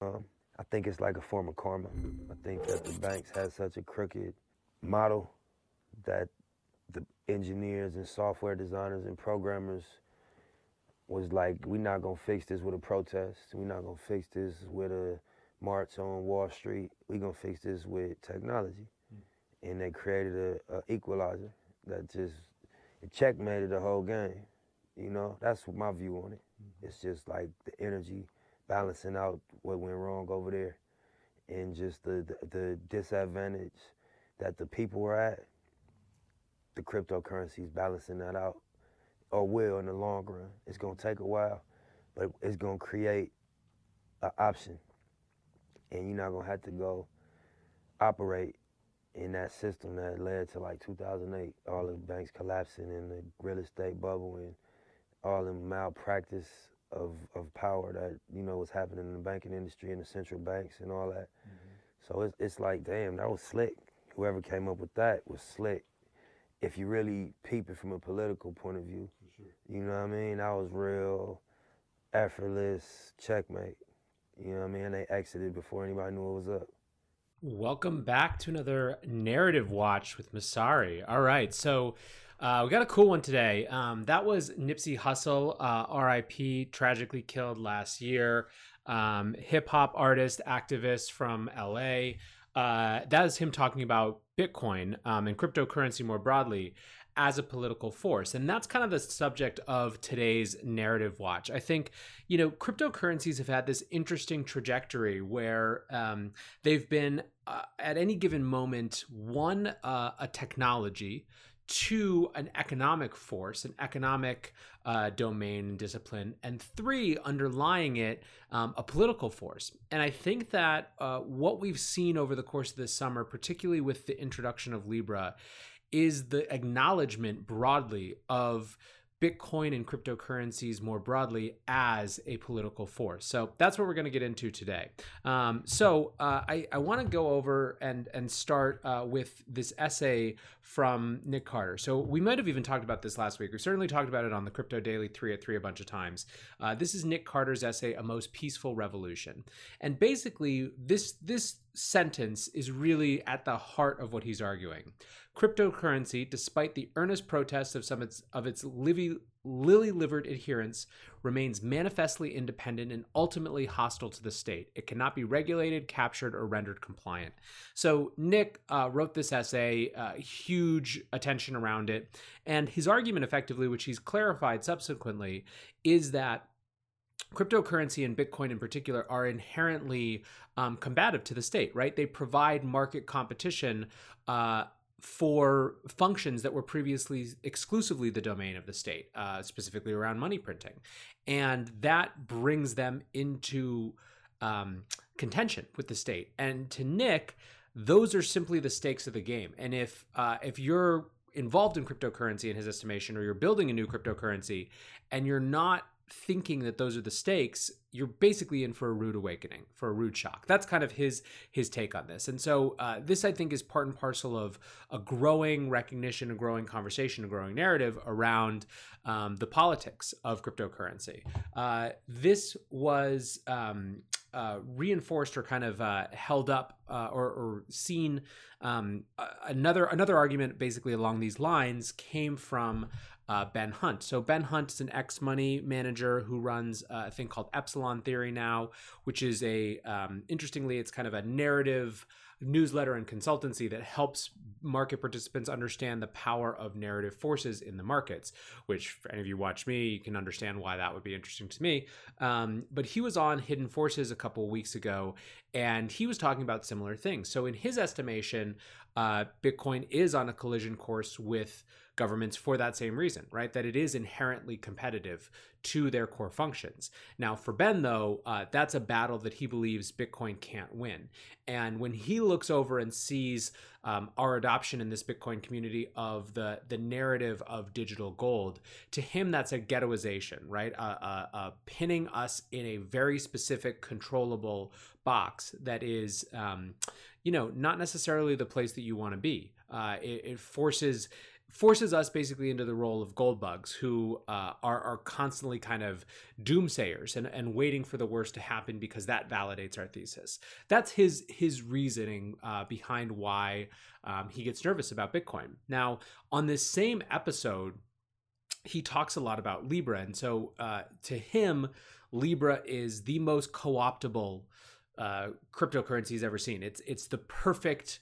Um, I think it's like a form of karma. I think that the banks had such a crooked model that the engineers and software designers and programmers was like, we're not gonna fix this with a protest. We're not gonna fix this with a march on Wall Street. We're gonna fix this with technology. Mm. And they created a, a, equalizer that just it checkmated the whole game. You know, that's my view on it. Mm-hmm. It's just like the energy balancing out what went wrong over there, and just the, the, the disadvantage that the people were at. The cryptocurrency is balancing that out, oh, or will in the long run. It's gonna take a while, but it's gonna create an option, and you're not gonna have to go operate in that system that led to like 2008, all the banks collapsing and the real estate bubble and all the malpractice of, of power that you know was happening in the banking industry and the central banks and all that. Mm-hmm. So it's it's like damn, that was slick. Whoever came up with that was slick. If you really peep it from a political point of view, sure. you know what I mean. That was real, effortless checkmate. You know what I mean. They exited before anybody knew what was up. Welcome back to another narrative watch with Messari. All right, so uh, we got a cool one today. Um, that was Nipsey Hussle, uh, RIP, tragically killed last year. Um, Hip hop artist, activist from LA. Uh, that is him talking about Bitcoin um, and cryptocurrency more broadly as a political force. And that's kind of the subject of today's narrative watch. I think, you know, cryptocurrencies have had this interesting trajectory where um, they've been, uh, at any given moment, one, uh, a technology two, an economic force, an economic uh, domain and discipline, and three, underlying it, um, a political force. And I think that uh, what we've seen over the course of this summer, particularly with the introduction of Libra, is the acknowledgement broadly of Bitcoin and cryptocurrencies more broadly as a political force. So that's what we're going to get into today. Um, so uh, I, I want to go over and and start uh, with this essay from Nick Carter. So we might have even talked about this last week. We certainly talked about it on the Crypto Daily three at three a bunch of times. Uh, this is Nick Carter's essay, "A Most Peaceful Revolution," and basically this this sentence is really at the heart of what he's arguing. Cryptocurrency, despite the earnest protests of some of its lily livered adherents, remains manifestly independent and ultimately hostile to the state. It cannot be regulated, captured, or rendered compliant. So, Nick uh, wrote this essay, uh, huge attention around it. And his argument, effectively, which he's clarified subsequently, is that cryptocurrency and Bitcoin in particular are inherently um, combative to the state, right? They provide market competition uh, for functions that were previously exclusively the domain of the state, uh, specifically around money printing. And that brings them into um, contention with the state. And to Nick, those are simply the stakes of the game. And if uh, if you're involved in cryptocurrency in his estimation, or you're building a new cryptocurrency, and you're not thinking that those are the stakes, you're basically in for a rude awakening, for a rude shock. That's kind of his his take on this. And so uh, this, I think, is part and parcel of a growing recognition, a growing conversation, a growing narrative around um, the politics of cryptocurrency. Uh, this was. Um, uh, reinforced or kind of uh, held up uh, or, or, seen um, another another argument basically along these lines came from uh, Ben Hunt. So Ben Hunt is an ex money manager who runs uh, a thing called Epsilon Theory now, which is a um, interestingly, it's kind of a narrative newsletter and consultancy that helps market participants understand the power of narrative forces in the markets. Which, for any of you watch me, you can understand why that would be interesting to me. Um, but he was on Hidden Forces a couple weeks ago, and he was talking about similar things. So in his estimation, uh, Bitcoin is on a collision course with governments for that same reason, right? That it is inherently competitive to their core functions. Now, for Ben, though, uh, that's a battle that he believes Bitcoin can't win. And when he looks over and sees um, our adoption in this Bitcoin community of the the narrative of digital gold, to him that's a ghettoization, right? Uh, uh, uh pinning us in a very specific, controllable box that is, um, you know, not necessarily the place that you want to be. Uh, it, it forces forces us basically into the role of gold bugs who uh, are, are constantly kind of doomsayers and, and waiting for the worst to happen because that validates our thesis. That's his his reasoning uh, behind why um, he gets nervous about Bitcoin. Now, on this same episode, he talks a lot about Libra, and so uh, to him, Libra is the most co-optable uh, cryptocurrency he's ever seen. It's it's the perfect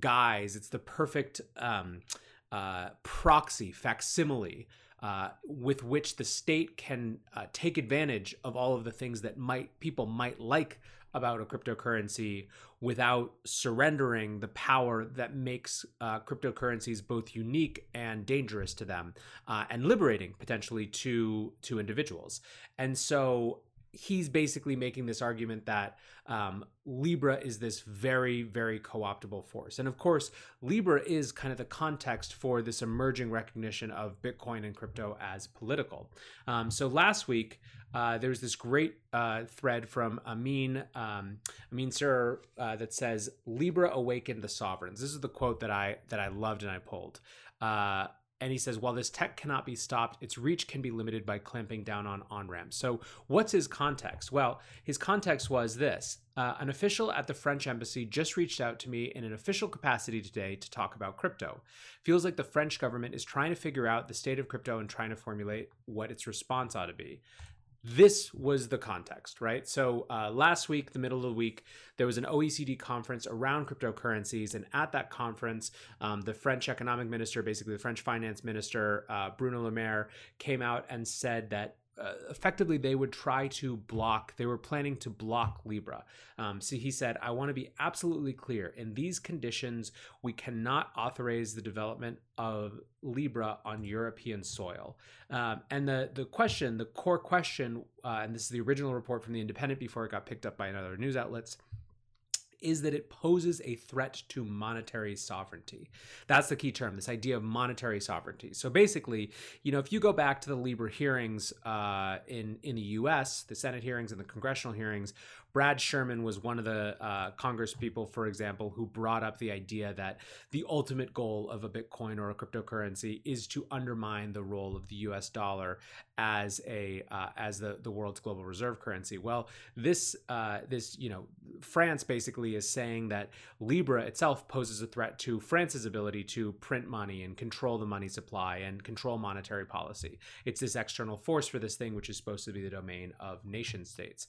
guise. It's the perfect um, uh, proxy facsimile uh, with which the state can uh, take advantage of all of the things that might people might like about a cryptocurrency without surrendering the power that makes uh, cryptocurrencies both unique and dangerous to them uh, and liberating potentially to to individuals. And so he's basically making this argument that um, Libra is this very, very co optable force. And of course, Libra is kind of the context for this emerging recognition of Bitcoin and crypto as political. Um, so last week, uh, there was this great uh, thread from Amin um, Amin Sir uh, that says Libra awakened the sovereigns. This is the quote that I that I loved and I pulled. And he says, while this tech cannot be stopped, its reach can be limited by clamping down on on ramps. So, what's his context? Well, his context was this uh, An official at the French embassy just reached out to me in an official capacity today to talk about crypto. Feels like the French government is trying to figure out the state of crypto and trying to formulate what its response ought to be this was the context, right? So uh, last week, the middle of the week, there was an OECD conference around cryptocurrencies, and at that conference, um, the French economic minister, basically the French finance minister, uh, Bruno Le Maire, came out and said that uh, effectively they would try to block they were planning to block libra. Um, so he said i want to be absolutely clear. In these conditions we cannot authorize the development of libra on european soil. Um, and the the question the core question uh, and this is the original report from the independent before it got picked up by another news outlets is that it poses a threat to monetary sovereignty. That's the key term, this idea of monetary sovereignty. So basically, you know, if you go back to the Libra hearings uh, in in the U.S., the Senate hearings and the congressional hearings, Brad Sherman was one of the uh, Congress people, for example, who brought up the idea that the ultimate goal of a Bitcoin or a cryptocurrency is to undermine the role of the U.S. dollar as a uh, as the the world's global reserve currency. Well, this uh, this you know France basically is saying that Libra itself poses a threat to France's ability to print money and control the money supply and control monetary policy. It's this external force for this thing, which is supposed to be the domain of nation states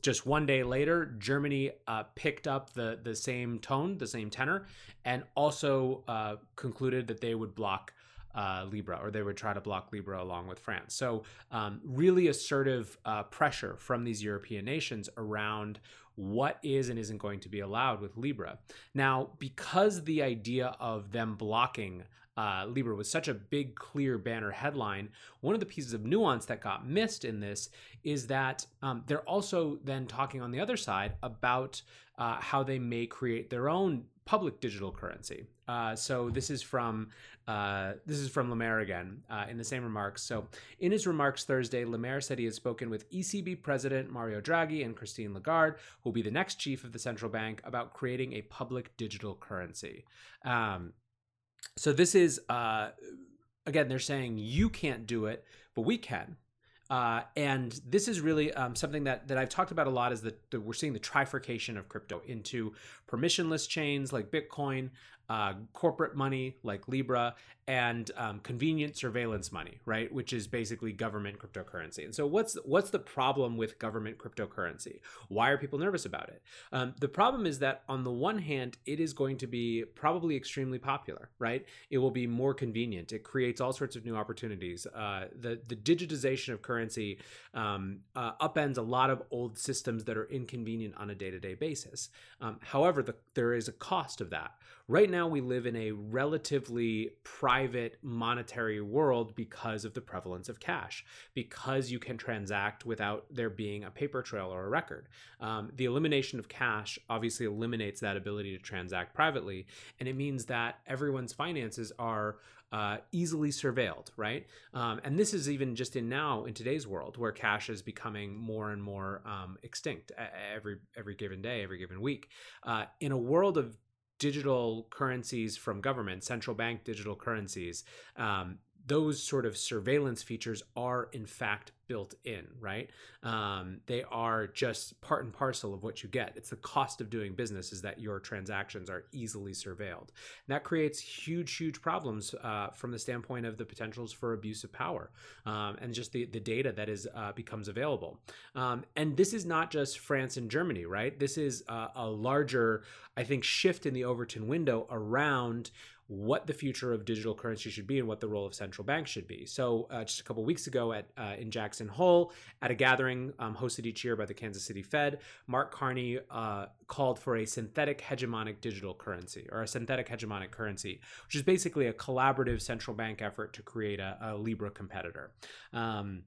just one day later, Germany uh, picked up the the same tone, the same tenor, and also uh, concluded that they would block uh, Libra, or they would try to block Libra along with France. So, um, really assertive uh, pressure from these European nations around what is and isn't going to be allowed with Libra. Now, because the idea of them blocking uh, Libra was such a big, clear banner headline. One of the pieces of nuance that got missed in this is that um, they're also then talking on the other side about uh, how they may create their own public digital currency. Uh, so this is from uh, this is from Le Maire again uh, in the same remarks. So in his remarks Thursday, Le Maire said he has spoken with ECB President Mario Draghi and Christine Lagarde, who will be the next chief of the central bank, about creating a public digital currency. Um, so this is uh, again, they're saying you can't do it, but we can. Uh, and this is really um, something that, that I've talked about a lot is that, that, we're seeing the trifurcation of crypto into permissionless chains like Bitcoin, uh, corporate money like Libra, and um, convenient surveillance money, right? Which is basically government cryptocurrency. And so, what's what's the problem with government cryptocurrency? Why are people nervous about it? Um, the problem is that on the one hand, it is going to be probably extremely popular, right? It will be more convenient. It creates all sorts of new opportunities. Uh, the the digitization of currency um, uh, upends a lot of old systems that are inconvenient on a day to day basis. Um, however, the, there is a cost of that. Right now, we live in a relatively private monetary world because of the prevalence of cash, because you can transact without there being a paper trail or a record. Um, the elimination of cash obviously eliminates that ability to transact privately, and it means that everyone's finances are uh, easily surveilled, right? Um, and this is even just in now in today's world where cash is becoming more and more um, extinct every every given day, every given week. Uh, in a world of digital currencies from government, central bank digital currencies, um, those sort of surveillance features are in fact built in, right? Um, they are just part and parcel of what you get. It's the cost of doing business is that your transactions are easily surveilled. And that creates huge, huge problems uh, from the standpoint of the potentials for abuse of power um, and just the, the data that is uh, becomes available. Um, and this is not just France and Germany, right? This is uh, a larger, I think, shift in the Overton window around what the future of digital currency should be and what the role of central banks should be. So, uh, just a couple weeks ago at uh, in Jackson Hole, at a gathering um, hosted each year by the Kansas City Fed, Mark Carney uh, called for a synthetic hegemonic digital currency or a synthetic hegemonic currency, which is basically a collaborative central bank effort to create a, a Libra competitor. Um,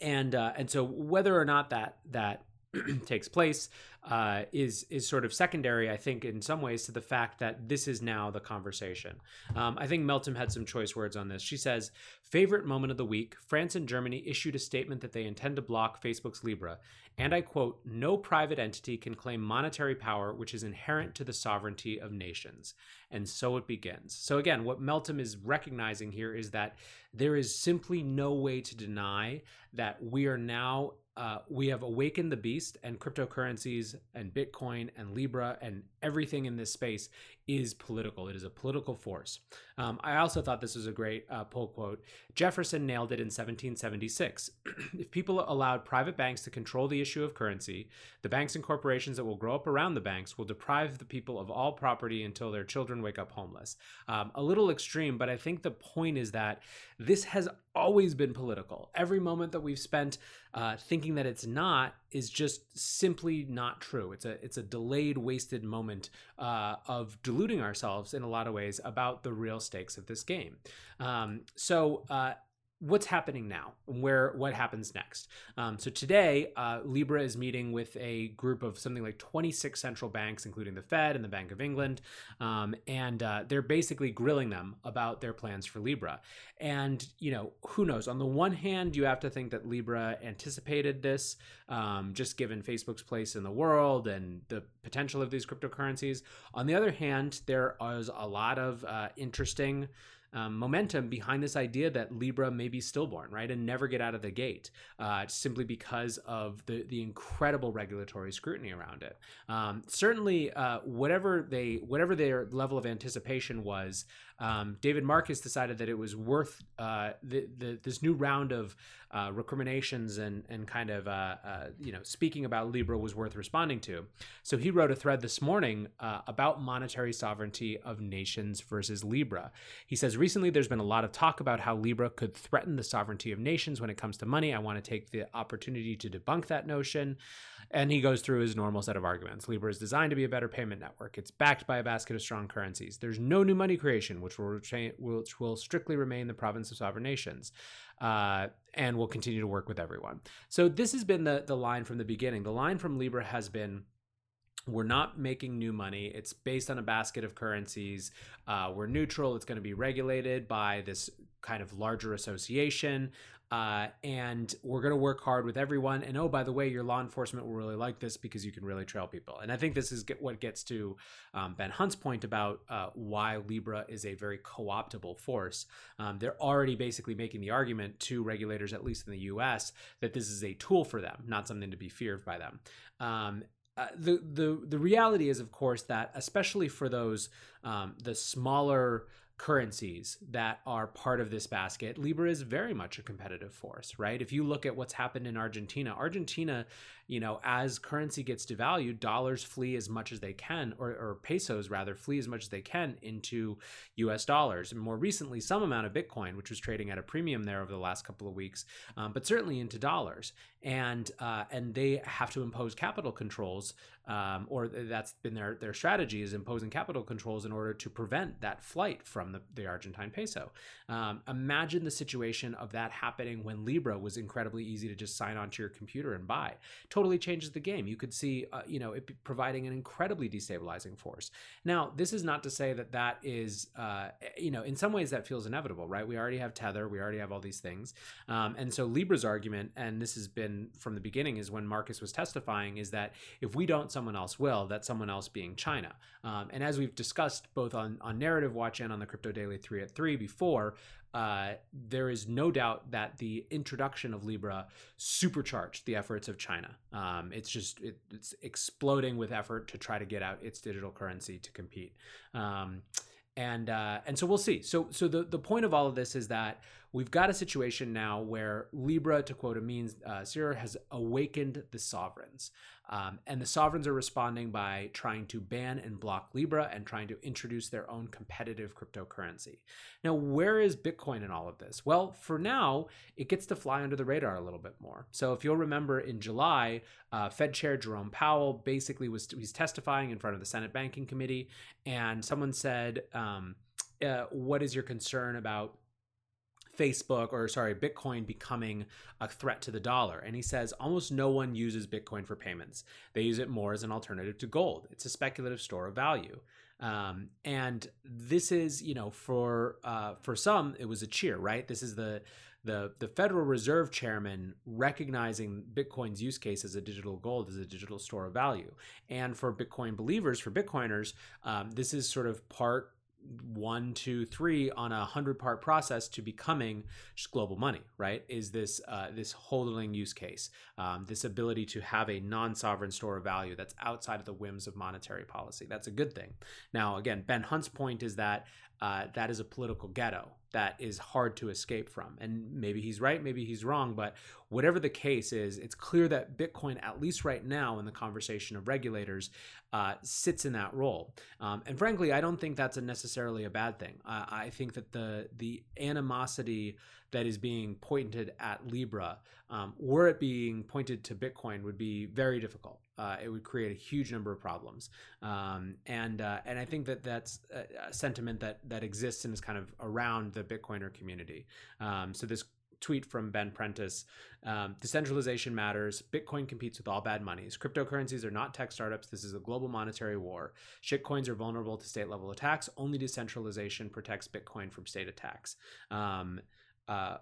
and uh, and so whether or not that that takes place uh, is is sort of secondary, I think, in some ways to the fact that this is now the conversation. Um, I think Meltem had some choice words on this. She says, "Favorite moment of the week: France and Germany issued a statement that they intend to block Facebook's Libra, and I quote: No private entity can claim monetary power which is inherent to the sovereignty of nations." And so it begins. So again, what Meltem is recognizing here is that there is simply no way to deny that we are now uh, we have awakened the beast and cryptocurrencies and Bitcoin and Libra and everything in this space is political. It is a political force. Um, I also thought this was a great uh, pull quote. Jefferson nailed it in 1776. if people allowed private banks to control the issue of currency, the banks and corporations that will grow up around the banks will deprive the people of all property until their children wake up homeless. Um, a little extreme, but I think the point is that this has always been political. Every moment that we've spent uh, thinking that it's not is just simply not true. It's a it's a delayed, wasted moment uh, of deluding ourselves in a lot of ways about the real stakes of this game. Um, so uh, what's happening now and where what happens next. Um, so today uh, libra is meeting with a group of something like 26 central banks including the fed and the bank of england um, and uh, they're basically grilling them about their plans for libra. And you know who knows? On the one hand you have to think that libra anticipated this um, just given facebook's place in the world and the potential of these cryptocurrencies. On the other hand there is a lot of uh, interesting um, momentum behind this idea that Libra may be stillborn, right, and never get out of the gate, uh, simply because of the the incredible regulatory scrutiny around it. Um, certainly, uh, whatever they whatever their level of anticipation was, um, David Marcus decided that it was worth uh, the, the, this new round of uh, recriminations and and kind of uh, uh, you know speaking about Libra was worth responding to. So he wrote a thread this morning about monetary sovereignty of nations versus Libra. He says recently there's been a lot of talk about how Libra could threaten the sovereignty of nations when it comes to money. I want to take the opportunity to debunk that notion. And he goes through his normal set of arguments. Libra is designed to be a better payment network. It's backed by a basket of strong currencies. There's no new money creation, which will, which will strictly remain the province of sovereign nations. Uh, and will continue to work with everyone. So this has been the the line from the beginning. The line from Libra has been we're not making new money. It's based on a basket of currencies. Uh, we're neutral. It's going to be regulated by this kind of larger association. Uh, and we're going to work hard with everyone. And oh, by the way, your law enforcement will really like this because you can really trail people. And I think this is what gets to um, Ben Hunt's point about uh, why Libra is a very co optable force. Um, they're already basically making the argument to regulators, at least in the US, that this is a tool for them, not something to be feared by them. Um, uh, the the the reality is, of course, that especially for those um, the smaller currencies that are part of this basket, Libra is very much a competitive force, right? If you look at what's happened in Argentina, Argentina, you know, as currency gets devalued, dollars flee as much as they can, or, or pesos rather, flee as much as they can into US dollars. And more recently, some amount of Bitcoin, which was trading at a premium there over the last couple of weeks, um, but certainly into dollars. And uh, and they have to impose capital controls, um, or that's been their their strategy is imposing capital controls in order to prevent that flight from the, the Argentine peso. Um, imagine the situation of that happening when Libra was incredibly easy to just sign onto your computer and buy. Totally changes the game. You could see, uh, you know, it providing an incredibly destabilizing force. Now, this is not to say that that is, uh, you know, in some ways that feels inevitable, right? We already have Tether, we already have all these things, um, and so Libra's argument, and this has been from the beginning, is when Marcus was testifying, is that if we don't, someone else will. That someone else being China. Um, and as we've discussed both on on Narrative Watch and on the Crypto Daily three at three before, uh, there is no doubt that the introduction of Libra supercharged the efforts of China. Um, it's just it, it's exploding with effort to try to get out its digital currency to compete. Um, and uh, and so we'll see. So so the the point of all of this is that we've got a situation now where Libra, to quote Amin uh, Sir, has awakened the sovereigns. Um, and the sovereigns are responding by trying to ban and block Libra and trying to introduce their own competitive cryptocurrency. Now, where is Bitcoin in all of this? Well, for now, it gets to fly under the radar a little bit more. So, if you'll remember in July, uh, Fed Chair Jerome Powell basically was he's testifying in front of the Senate Banking Committee, and someone said, um, uh, "What is your concern about?" Facebook or sorry, Bitcoin becoming a threat to the dollar. And he says almost no one uses Bitcoin for payments. They use it more as an alternative to gold. It's a speculative store of value. Um, and this is, you know, for uh, for some, it was a cheer, right? This is the the the Federal Reserve chairman recognizing Bitcoin's use case as a digital gold, as a digital store of value. And for Bitcoin believers, for Bitcoiners, um, this is sort of part one, two, three on a hundred part process to becoming just global money, right? Is this uh, this holding use case, um, this ability to have a non-sovereign store of value that's outside of the whims of monetary policy? That's a good thing. Now, again, Ben Hunt's point is that uh, that is a political ghetto that is hard to escape from. And maybe he's right, maybe he's wrong, but whatever the case is, it's clear that Bitcoin, at least right now in the conversation of regulators, uh, sits in that role. Um, and frankly, I don't think that's a necessarily a bad thing. Uh, I think that the the animosity that is being pointed at Libra, um, were it being pointed to Bitcoin, would be very difficult. Uh, it would create a huge number of problems, um, and uh, and I think that that's a, sentiment that that exists and is kind of around the Bitcoiner community. Um, so this tweet from Ben Prentice um, Decentralization matters. Bitcoin competes with all bad monies. Cryptocurrencies are not tech startups. This is a global monetary war. Shitcoins are vulnerable to state level attacks. Only decentralization protects Bitcoin from state attacks. Um, uh,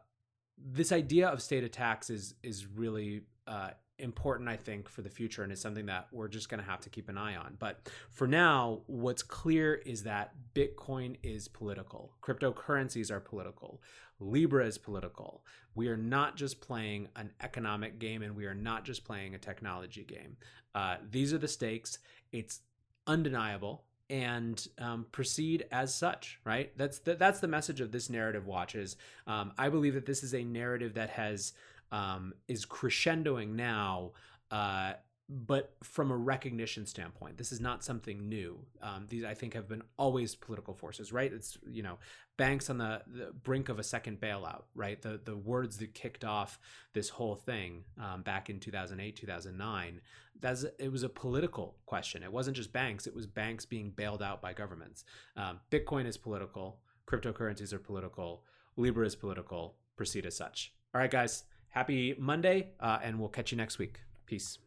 this idea of state attacks is is really uh, important, I think, for the future, and it's something that we're just going to have to keep an eye on. But for now, what's clear is that Bitcoin is political, cryptocurrencies are political, Libra is political. We are not just playing an economic game, and we are not just playing a technology game. Uh, these are the stakes. It's undeniable and um, proceed as such right that's the, that's the message of this narrative watch is um, i believe that this is a narrative that has um, is crescendoing now. Uh, but from a recognition standpoint, this is not something new. Um, these, I think, have been always political forces, right? It's you know, banks on the, the brink of a second bailout, right? The the words that kicked off this whole thing um, back in 2008, 2009. That's it was a political question. It wasn't just banks; it was banks being bailed out by governments. Um, Bitcoin is political. Cryptocurrencies are political. Libra is political. Proceed as such. All right, guys happy Monday, uh, and we'll catch you next week. Peace.